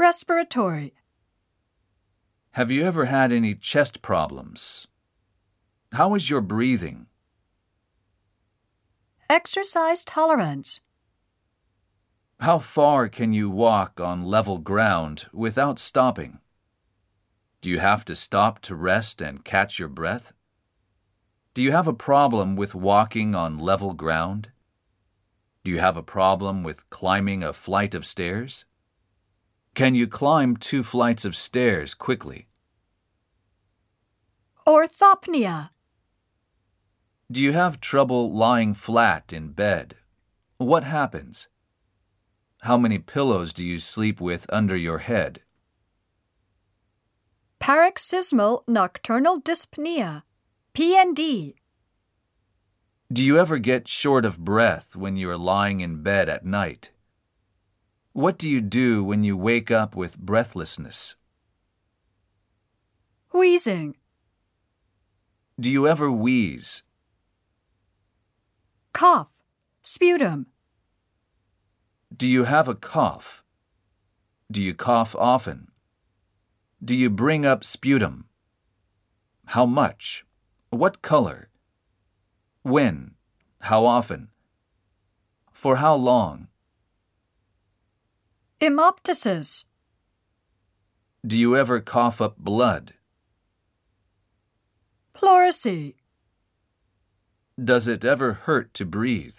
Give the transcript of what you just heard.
Respiratory. Have you ever had any chest problems? How is your breathing? Exercise tolerance. How far can you walk on level ground without stopping? Do you have to stop to rest and catch your breath? Do you have a problem with walking on level ground? Do you have a problem with climbing a flight of stairs? Can you climb two flights of stairs quickly? Orthopnea. Do you have trouble lying flat in bed? What happens? How many pillows do you sleep with under your head? Paroxysmal nocturnal dyspnea. PND. Do you ever get short of breath when you are lying in bed at night? What do you do when you wake up with breathlessness? Wheezing. Do you ever wheeze? Cough. Sputum. Do you have a cough? Do you cough often? Do you bring up sputum? How much? What color? When? How often? For how long? Hemoptysis. Do you ever cough up blood? Pleurisy. Does it ever hurt to breathe?